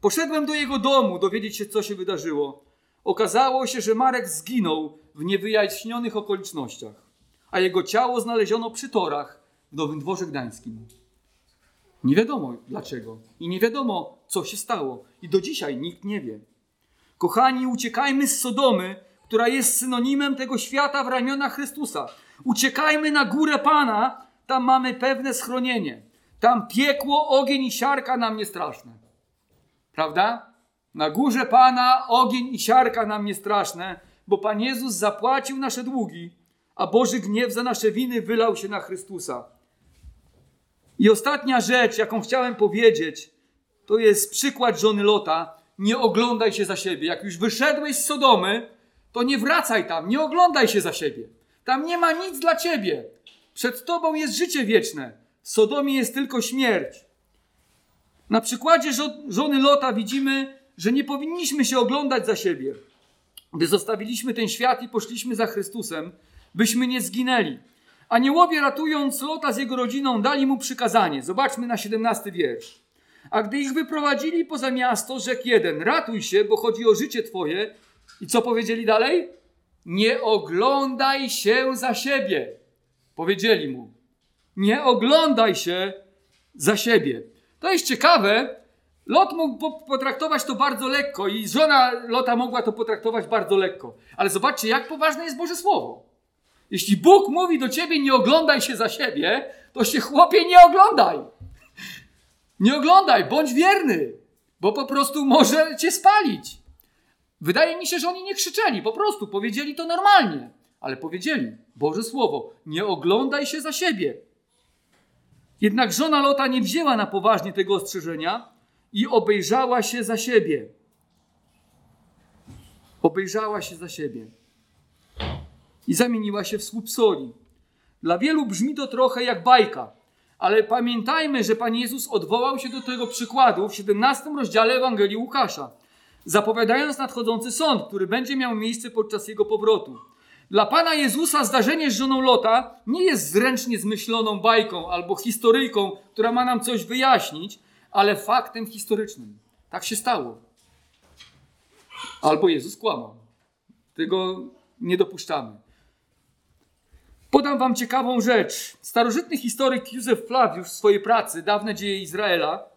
Poszedłem do jego domu dowiedzieć się, co się wydarzyło. Okazało się, że Marek zginął w niewyjaśnionych okolicznościach, a jego ciało znaleziono przy torach w Nowym Dworze Gdańskim. Nie wiadomo dlaczego i nie wiadomo, co się stało, i do dzisiaj nikt nie wie. Kochani, uciekajmy z Sodomy, która jest synonimem tego świata w ramionach Chrystusa. Uciekajmy na górę Pana, tam mamy pewne schronienie. Tam piekło, ogień i siarka nam nie straszne. Prawda? Na górze Pana ogień i siarka nam nie straszne, bo Pan Jezus zapłacił nasze długi, a Boży gniew za nasze winy wylał się na Chrystusa. I ostatnia rzecz, jaką chciałem powiedzieć, to jest przykład żony Lota. Nie oglądaj się za siebie. Jak już wyszedłeś z Sodomy, to nie wracaj tam, nie oglądaj się za siebie. Tam nie ma nic dla ciebie. Przed tobą jest życie wieczne. W Sodomie jest tylko śmierć. Na przykładzie żony Lota widzimy, że nie powinniśmy się oglądać za siebie. Gdy zostawiliśmy ten świat i poszliśmy za Chrystusem, byśmy nie zginęli. Aniołowie ratując Lota z jego rodziną dali mu przykazanie. Zobaczmy na 17 wiersz. A gdy ich wyprowadzili poza miasto, rzekł jeden: Ratuj się, bo chodzi o życie twoje. I co powiedzieli dalej? Nie oglądaj się za siebie. Powiedzieli mu: Nie oglądaj się za siebie. To jest ciekawe, Lot mógł potraktować to bardzo lekko i żona Lota mogła to potraktować bardzo lekko. Ale zobaczcie, jak poważne jest Boże Słowo. Jeśli Bóg mówi do ciebie, nie oglądaj się za siebie, to się chłopie nie oglądaj. Nie oglądaj, bądź wierny, bo po prostu może cię spalić. Wydaje mi się, że oni nie krzyczeli, po prostu powiedzieli to normalnie, ale powiedzieli Boże Słowo: nie oglądaj się za siebie. Jednak żona Lota nie wzięła na poważnie tego ostrzeżenia i obejrzała się za siebie. Obejrzała się za siebie i zamieniła się w słup soli. Dla wielu brzmi to trochę jak bajka, ale pamiętajmy, że Pan Jezus odwołał się do tego przykładu w 17 rozdziale Ewangelii Łukasza, zapowiadając nadchodzący sąd, który będzie miał miejsce podczas jego powrotu. Dla Pana Jezusa zdarzenie z żoną Lota nie jest zręcznie zmyśloną bajką albo historyjką, która ma nam coś wyjaśnić, ale faktem historycznym. Tak się stało. Albo Jezus kłamał. Tego nie dopuszczamy. Podam wam ciekawą rzecz. Starożytny historyk Józef Flawiusz w swojej pracy Dawne dzieje Izraela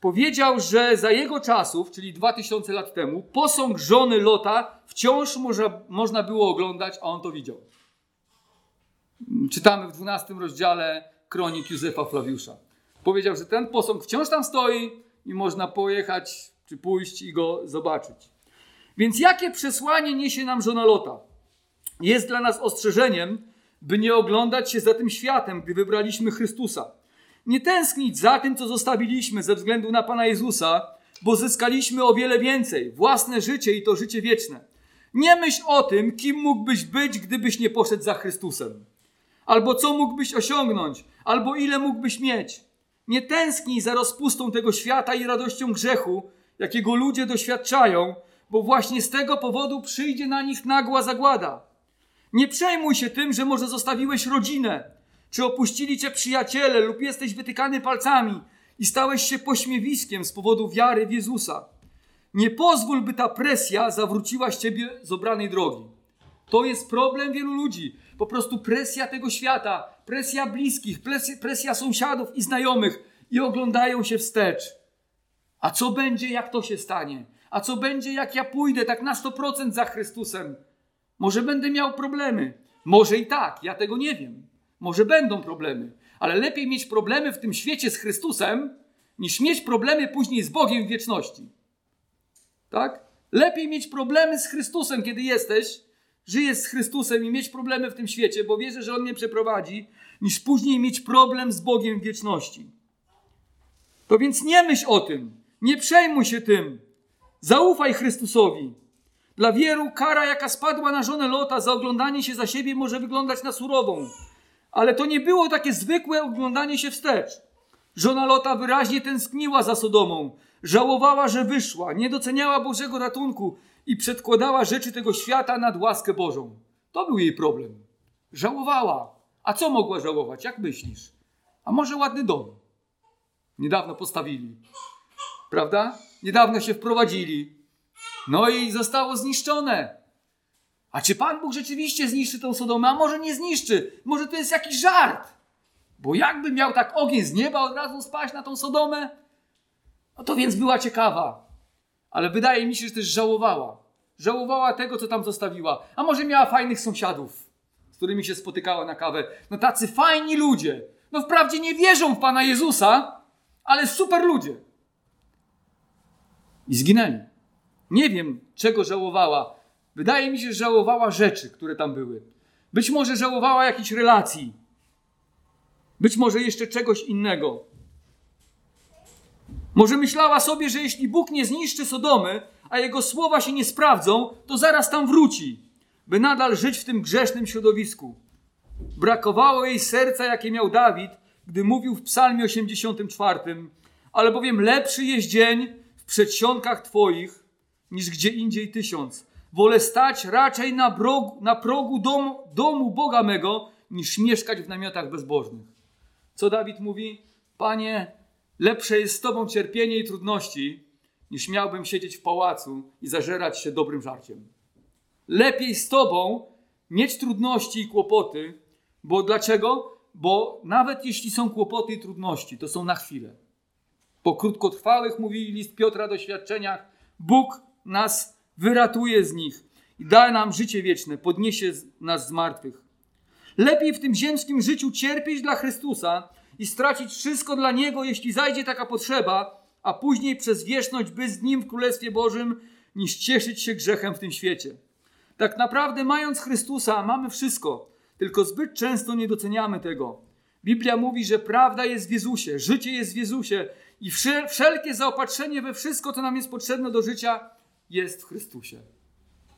powiedział, że za jego czasów, czyli 2000 lat temu, posąg żony Lota wciąż można, można było oglądać, a on to widział. Czytamy w 12 rozdziale kronik Józefa Flawiusza. Powiedział, że ten posąg wciąż tam stoi i można pojechać czy pójść i go zobaczyć. Więc jakie przesłanie niesie nam żona Lota? Jest dla nas ostrzeżeniem, by nie oglądać się za tym światem, gdy wybraliśmy Chrystusa. Nie tęsknić za tym, co zostawiliśmy ze względu na Pana Jezusa, bo zyskaliśmy o wiele więcej własne życie i to życie wieczne. Nie myśl o tym, kim mógłbyś być, gdybyś nie poszedł za Chrystusem. Albo co mógłbyś osiągnąć, albo ile mógłbyś mieć. Nie tęsknij za rozpustą tego świata i radością grzechu, jakiego ludzie doświadczają, bo właśnie z tego powodu przyjdzie na nich nagła zagłada. Nie przejmuj się tym, że może zostawiłeś rodzinę, czy opuścili cię przyjaciele, lub jesteś wytykany palcami i stałeś się pośmiewiskiem z powodu wiary w Jezusa. Nie pozwól, by ta presja zawróciła z ciebie z obranej drogi. To jest problem wielu ludzi. Po prostu presja tego świata, presja bliskich, presja, presja sąsiadów i znajomych i oglądają się wstecz. A co będzie, jak to się stanie? A co będzie, jak ja pójdę tak na 100% za Chrystusem? Może będę miał problemy. Może i tak, ja tego nie wiem. Może będą problemy, ale lepiej mieć problemy w tym świecie z Chrystusem, niż mieć problemy później z Bogiem w wieczności. Tak? Lepiej mieć problemy z Chrystusem, kiedy jesteś, żyjesz z Chrystusem i mieć problemy w tym świecie, bo wierzę, że On mnie przeprowadzi, niż później mieć problem z Bogiem w wieczności. To więc nie myśl o tym, nie przejmuj się tym. Zaufaj Chrystusowi. Dla wielu kara, jaka spadła na żonę Lota za oglądanie się za siebie, może wyglądać na surową. Ale to nie było takie zwykłe oglądanie się wstecz. Żona Lota wyraźnie tęskniła za Sodomą, żałowała, że wyszła, nie doceniała Bożego ratunku i przedkładała rzeczy tego świata nad łaskę Bożą. To był jej problem. Żałowała. A co mogła żałować? Jak myślisz? A może ładny dom? Niedawno postawili. Prawda? Niedawno się wprowadzili. No i zostało zniszczone. A czy Pan Bóg rzeczywiście zniszczy tą Sodomę? A może nie zniszczy? Może to jest jakiś żart? Bo jakby miał tak ogień z nieba od razu spaść na tą Sodomę? No to więc była ciekawa. Ale wydaje mi się, że też żałowała. Żałowała tego, co tam zostawiła. A może miała fajnych sąsiadów, z którymi się spotykała na kawę. No tacy fajni ludzie. No wprawdzie nie wierzą w Pana Jezusa, ale super ludzie. I zginęli. Nie wiem, czego żałowała. Wydaje mi się, że żałowała rzeczy, które tam były. Być może żałowała jakichś relacji. Być może jeszcze czegoś innego. Może myślała sobie, że jeśli Bóg nie zniszczy Sodomy, a jego słowa się nie sprawdzą, to zaraz tam wróci, by nadal żyć w tym grzesznym środowisku. Brakowało jej serca, jakie miał Dawid, gdy mówił w Psalmie 84, albowiem lepszy jest dzień w przedsionkach Twoich niż gdzie indziej tysiąc. Wolę stać raczej na, na progu domu, domu Boga mego, niż mieszkać w namiotach bezbożnych. Co Dawid mówi? Panie, lepsze jest z Tobą cierpienie i trudności, niż miałbym siedzieć w pałacu i zażerać się dobrym żarciem. Lepiej z Tobą mieć trudności i kłopoty, bo dlaczego? Bo nawet jeśli są kłopoty i trudności, to są na chwilę. Po krótkotrwałych, mówi list Piotra, doświadczeniach, Bóg nas wyratuje z nich i da nam życie wieczne, podniesie nas z martwych. Lepiej w tym ziemskim życiu cierpieć dla Chrystusa i stracić wszystko dla Niego, jeśli zajdzie taka potrzeba, a później przez wieczność być z Nim w Królestwie Bożym, niż cieszyć się grzechem w tym świecie. Tak naprawdę, mając Chrystusa, mamy wszystko, tylko zbyt często nie doceniamy tego. Biblia mówi, że prawda jest w Jezusie, życie jest w Jezusie i wszelkie zaopatrzenie we wszystko, co nam jest potrzebne do życia, jest w Chrystusie.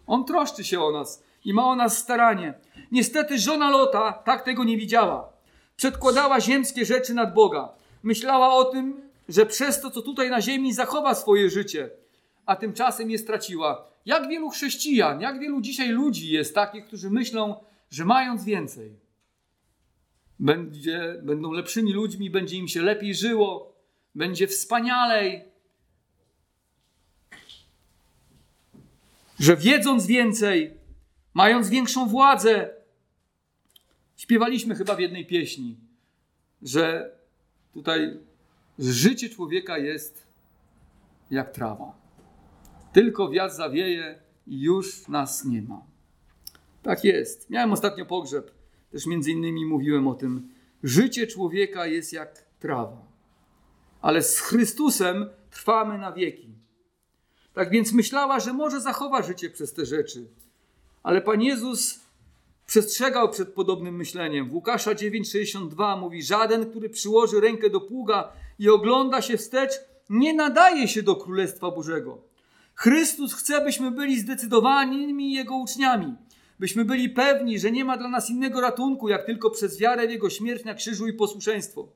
On troszczy się o nas i ma o nas staranie. Niestety żona Lota tak tego nie widziała. Przedkładała ziemskie rzeczy nad Boga. Myślała o tym, że przez to, co tutaj na ziemi, zachowa swoje życie, a tymczasem je straciła. Jak wielu chrześcijan, jak wielu dzisiaj ludzi jest takich, którzy myślą, że mając więcej, będzie, będą lepszymi ludźmi, będzie im się lepiej żyło, będzie wspanialej, że wiedząc więcej, mając większą władzę, śpiewaliśmy chyba w jednej pieśni, że tutaj życie człowieka jest jak trawa. Tylko wiatr zawieje i już nas nie ma. Tak jest. Miałem ostatnio pogrzeb. Też między innymi mówiłem o tym. Życie człowieka jest jak trawa. Ale z Chrystusem trwamy na wieki. Tak więc myślała, że może zachowa życie przez te rzeczy. Ale Pan Jezus przestrzegał przed podobnym myśleniem. W Łukasza 9,62 mówi: Żaden, który przyłoży rękę do pługa i ogląda się wstecz, nie nadaje się do Królestwa Bożego. Chrystus chce, byśmy byli zdecydowanymi Jego uczniami, byśmy byli pewni, że nie ma dla nas innego ratunku, jak tylko przez wiarę w Jego śmierć na krzyżu i posłuszeństwo.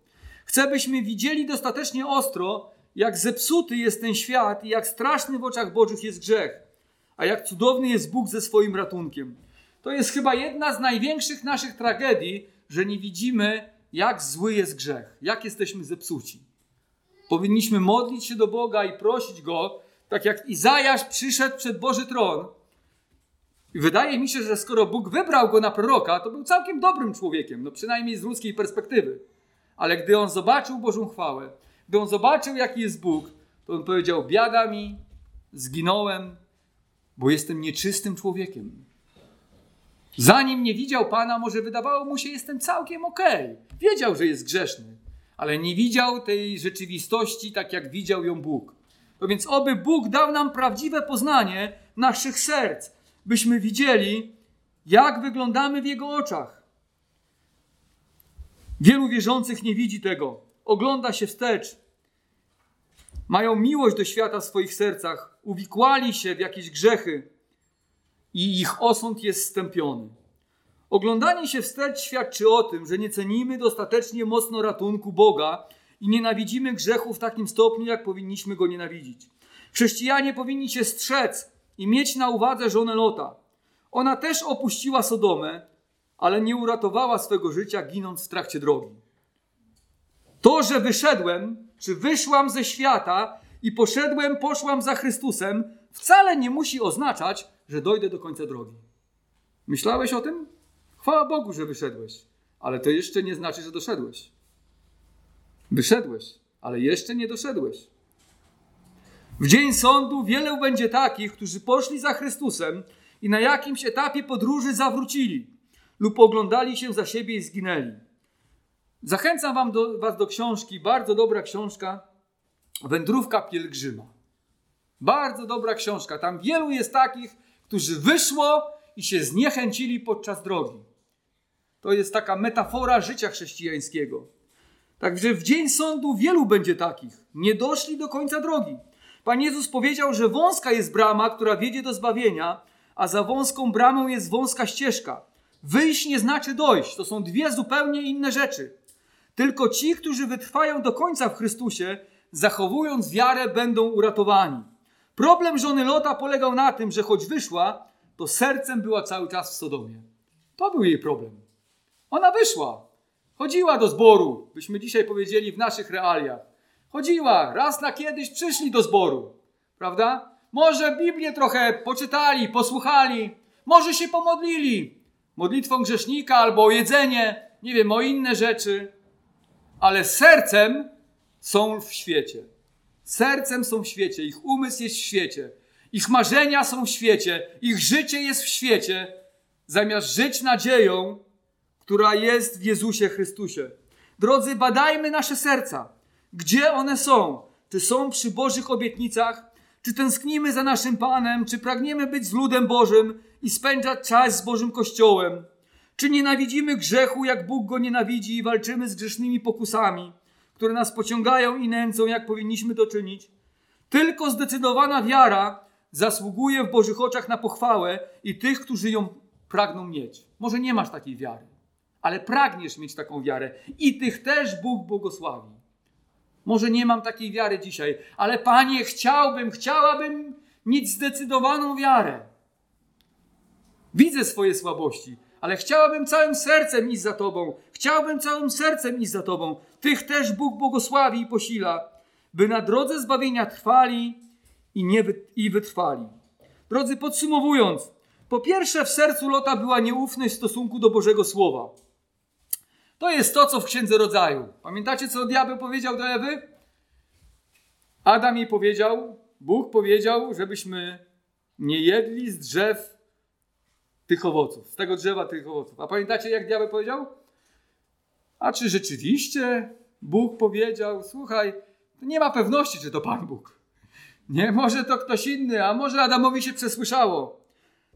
Chce, byśmy widzieli dostatecznie ostro, jak zepsuty jest ten świat i jak straszny w oczach Bożych jest grzech, a jak cudowny jest Bóg ze swoim ratunkiem. To jest chyba jedna z największych naszych tragedii, że nie widzimy, jak zły jest grzech, jak jesteśmy zepsuci. Powinniśmy modlić się do Boga i prosić Go, tak jak Izajasz przyszedł przed Boży tron. I wydaje mi się, że skoro Bóg wybrał go na proroka, to był całkiem dobrym człowiekiem, no przynajmniej z ludzkiej perspektywy. Ale gdy on zobaczył Bożą chwałę, gdy on zobaczył, jaki jest Bóg, to on powiedział: Biada mi, zginąłem, bo jestem nieczystym człowiekiem. Zanim nie widział Pana, może wydawało mu się, jestem całkiem okej. Okay. Wiedział, że jest grzeszny, ale nie widział tej rzeczywistości tak, jak widział ją Bóg. No więc oby Bóg dał nam prawdziwe poznanie naszych serc, byśmy widzieli, jak wyglądamy w Jego oczach. Wielu wierzących nie widzi tego, ogląda się wstecz. Mają miłość do świata w swoich sercach, uwikłali się w jakieś grzechy i ich osąd jest stępiony. Oglądanie się wstecz świadczy o tym, że nie cenimy dostatecznie mocno ratunku Boga i nienawidzimy grzechu w takim stopniu, jak powinniśmy go nienawidzić. Chrześcijanie powinni się strzec i mieć na uwadze żonę Lota. Ona też opuściła Sodomę, ale nie uratowała swego życia, ginąc w trakcie drogi. To, że wyszedłem, czy wyszłam ze świata i poszedłem, poszłam za Chrystusem, wcale nie musi oznaczać, że dojdę do końca drogi. Myślałeś o tym? Chwała Bogu, że wyszedłeś, ale to jeszcze nie znaczy, że doszedłeś. Wyszedłeś, ale jeszcze nie doszedłeś. W dzień sądu wielu będzie takich, którzy poszli za Chrystusem i na jakimś etapie podróży zawrócili lub oglądali się za siebie i zginęli. Zachęcam wam do, was do książki, bardzo dobra książka, Wędrówka pielgrzyma. Bardzo dobra książka. Tam wielu jest takich, którzy wyszło i się zniechęcili podczas drogi. To jest taka metafora życia chrześcijańskiego. Także w dzień sądu wielu będzie takich. Nie doszli do końca drogi. Pan Jezus powiedział, że wąska jest brama, która wiedzie do zbawienia, a za wąską bramą jest wąska ścieżka. Wyjść nie znaczy dojść. To są dwie zupełnie inne rzeczy. Tylko ci, którzy wytrwają do końca w Chrystusie, zachowując wiarę, będą uratowani. Problem żony Lota polegał na tym, że choć wyszła, to sercem była cały czas w Sodomie. To był jej problem. Ona wyszła, chodziła do zboru, byśmy dzisiaj powiedzieli w naszych realiach. Chodziła, raz na kiedyś przyszli do zboru, prawda? Może Biblię trochę poczytali, posłuchali, może się pomodlili modlitwą grzesznika albo o jedzenie, nie wiem, o inne rzeczy, ale sercem są w świecie. Sercem są w świecie, ich umysł jest w świecie, ich marzenia są w świecie, ich życie jest w świecie, zamiast żyć nadzieją, która jest w Jezusie Chrystusie. Drodzy, badajmy nasze serca. Gdzie one są? Czy są przy Bożych obietnicach? Czy tęsknimy za naszym Panem? Czy pragniemy być z ludem Bożym i spędzać czas z Bożym Kościołem? Czy nienawidzimy grzechu, jak Bóg go nienawidzi i walczymy z grzesznymi pokusami, które nas pociągają i nęcą, jak powinniśmy to czynić? Tylko zdecydowana wiara zasługuje w Bożych oczach na pochwałę i tych, którzy ją pragną mieć. Może nie masz takiej wiary, ale pragniesz mieć taką wiarę i tych też Bóg błogosławi. Może nie mam takiej wiary dzisiaj, ale Panie, chciałbym, chciałabym mieć zdecydowaną wiarę. Widzę swoje słabości, ale chciałabym całym sercem iść za Tobą. Chciałbym całym sercem iść za Tobą. Tych też Bóg błogosławi i posila, by na drodze zbawienia trwali i, nie i wytrwali. Drodzy, podsumowując, po pierwsze w sercu Lota była nieufność w stosunku do Bożego Słowa. To jest to, co w Księdze Rodzaju. Pamiętacie, co diabeł powiedział do Ewy? Adam jej powiedział, Bóg powiedział, żebyśmy nie jedli z drzew tych owoców, z tego drzewa tych owoców. A pamiętacie, jak diabeł powiedział? A czy rzeczywiście Bóg powiedział, słuchaj, nie ma pewności, czy to Pan Bóg. Nie, może to ktoś inny, a może Adamowi się przesłyszało.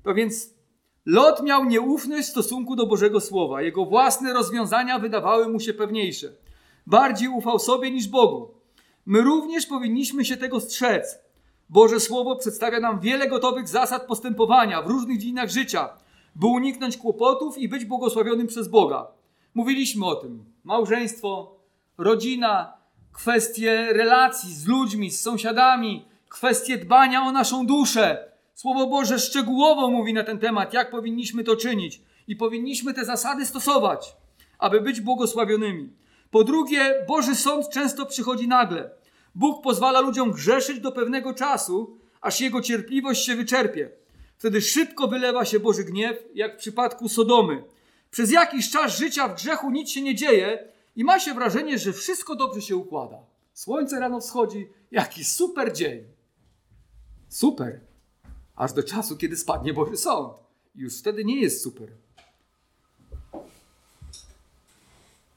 To więc Lot miał nieufność w stosunku do Bożego Słowa. Jego własne rozwiązania wydawały mu się pewniejsze. Bardziej ufał sobie niż Bogu. My również powinniśmy się tego strzec. Boże Słowo przedstawia nam wiele gotowych zasad postępowania w różnych dziedzinach życia, by uniknąć kłopotów i być błogosławionym przez Boga. Mówiliśmy o tym. Małżeństwo, rodzina, kwestie relacji z ludźmi, z sąsiadami, kwestie dbania o naszą duszę. Słowo Boże szczegółowo mówi na ten temat, jak powinniśmy to czynić i powinniśmy te zasady stosować, aby być błogosławionymi. Po drugie, Boży sąd często przychodzi nagle. Bóg pozwala ludziom grzeszyć do pewnego czasu, aż jego cierpliwość się wyczerpie. Wtedy szybko wylewa się Boży gniew, jak w przypadku Sodomy. Przez jakiś czas życia w grzechu nic się nie dzieje i ma się wrażenie, że wszystko dobrze się układa. Słońce rano wschodzi, jaki super dzień. Super. Aż do czasu, kiedy spadnie Boży sąd. Już wtedy nie jest super.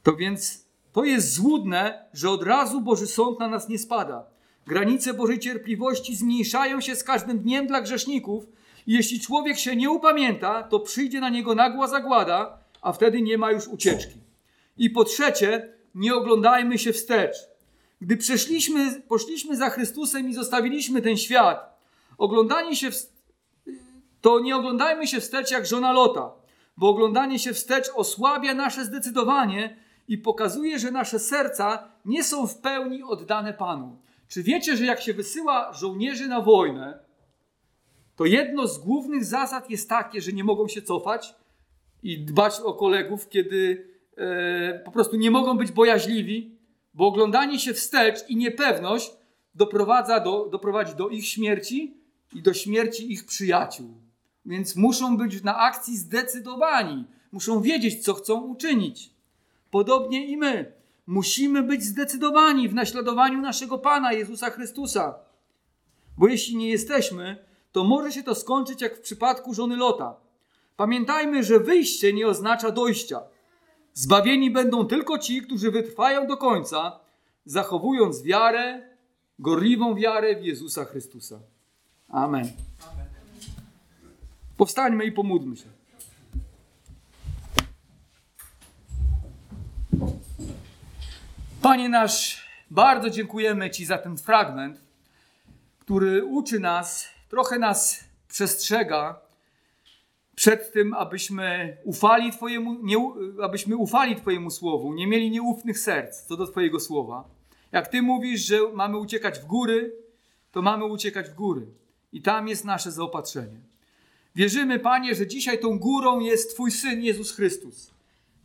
To więc to jest złudne, że od razu Boży sąd na nas nie spada. Granice Bożej cierpliwości zmniejszają się z każdym dniem dla grzeszników i jeśli człowiek się nie upamięta, to przyjdzie na niego nagła zagłada, a wtedy nie ma już ucieczki. I po trzecie, nie oglądajmy się wstecz. Gdy przeszliśmy, poszliśmy za Chrystusem i zostawiliśmy ten świat, oglądanie się to nie oglądajmy się wstecz jak żona Lota, bo oglądanie się wstecz osłabia nasze zdecydowanie i pokazuje, że nasze serca nie są w pełni oddane Panu. Czy wiecie, że jak się wysyła żołnierzy na wojnę, to jedno z głównych zasad jest takie, że nie mogą się cofać i dbać o kolegów, kiedy e, po prostu nie mogą być bojaźliwi, bo oglądanie się wstecz i niepewność doprowadza do, doprowadzi do ich śmierci i do śmierci ich przyjaciół. Więc muszą być na akcji zdecydowani, muszą wiedzieć, co chcą uczynić. Podobnie i my musimy być zdecydowani w naśladowaniu naszego Pana Jezusa Chrystusa. Bo jeśli nie jesteśmy, to może się to skończyć jak w przypadku żony Lota. Pamiętajmy, że wyjście nie oznacza dojścia. Zbawieni będą tylko ci, którzy wytrwają do końca, zachowując wiarę, gorliwą wiarę w Jezusa Chrystusa. Amen. Powstańmy i pomódlmy się. Panie nasz, bardzo dziękujemy Ci za ten fragment, który uczy nas, trochę nas przestrzega przed tym, abyśmy ufali Twojemu, nie, abyśmy ufali Twojemu słowu, nie mieli nieufnych serc co do Twojego słowa. Jak Ty mówisz, że mamy uciekać w góry, to mamy uciekać w góry. I tam jest nasze zaopatrzenie. Wierzymy, Panie, że dzisiaj tą górą jest Twój Syn Jezus Chrystus.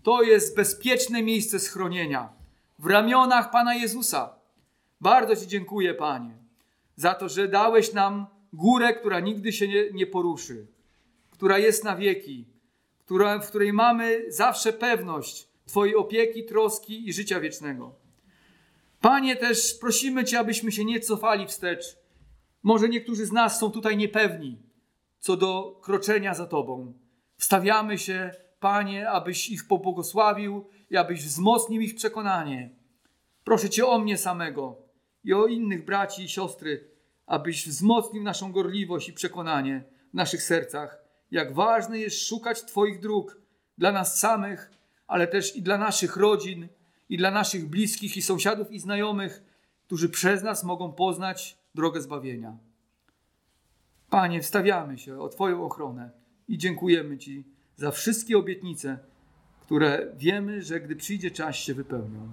To jest bezpieczne miejsce schronienia w ramionach Pana Jezusa. Bardzo Ci dziękuję, Panie, za to, że dałeś nam górę, która nigdy się nie, nie poruszy, która jest na wieki, która, w której mamy zawsze pewność Twojej opieki, troski i życia wiecznego. Panie, też prosimy Cię, abyśmy się nie cofali wstecz. Może niektórzy z nas są tutaj niepewni co do kroczenia za Tobą. Wstawiamy się, Panie, abyś ich pobłogosławił i abyś wzmocnił ich przekonanie. Proszę Cię o mnie samego i o innych braci i siostry, abyś wzmocnił naszą gorliwość i przekonanie w naszych sercach, jak ważne jest szukać Twoich dróg dla nas samych, ale też i dla naszych rodzin, i dla naszych bliskich, i sąsiadów, i znajomych, którzy przez nas mogą poznać drogę zbawienia. Panie, wstawiamy się o Twoją ochronę i dziękujemy Ci za wszystkie obietnice, które wiemy, że gdy przyjdzie czas się wypełnią.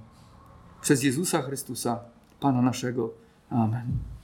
Przez Jezusa Chrystusa, Pana naszego. Amen.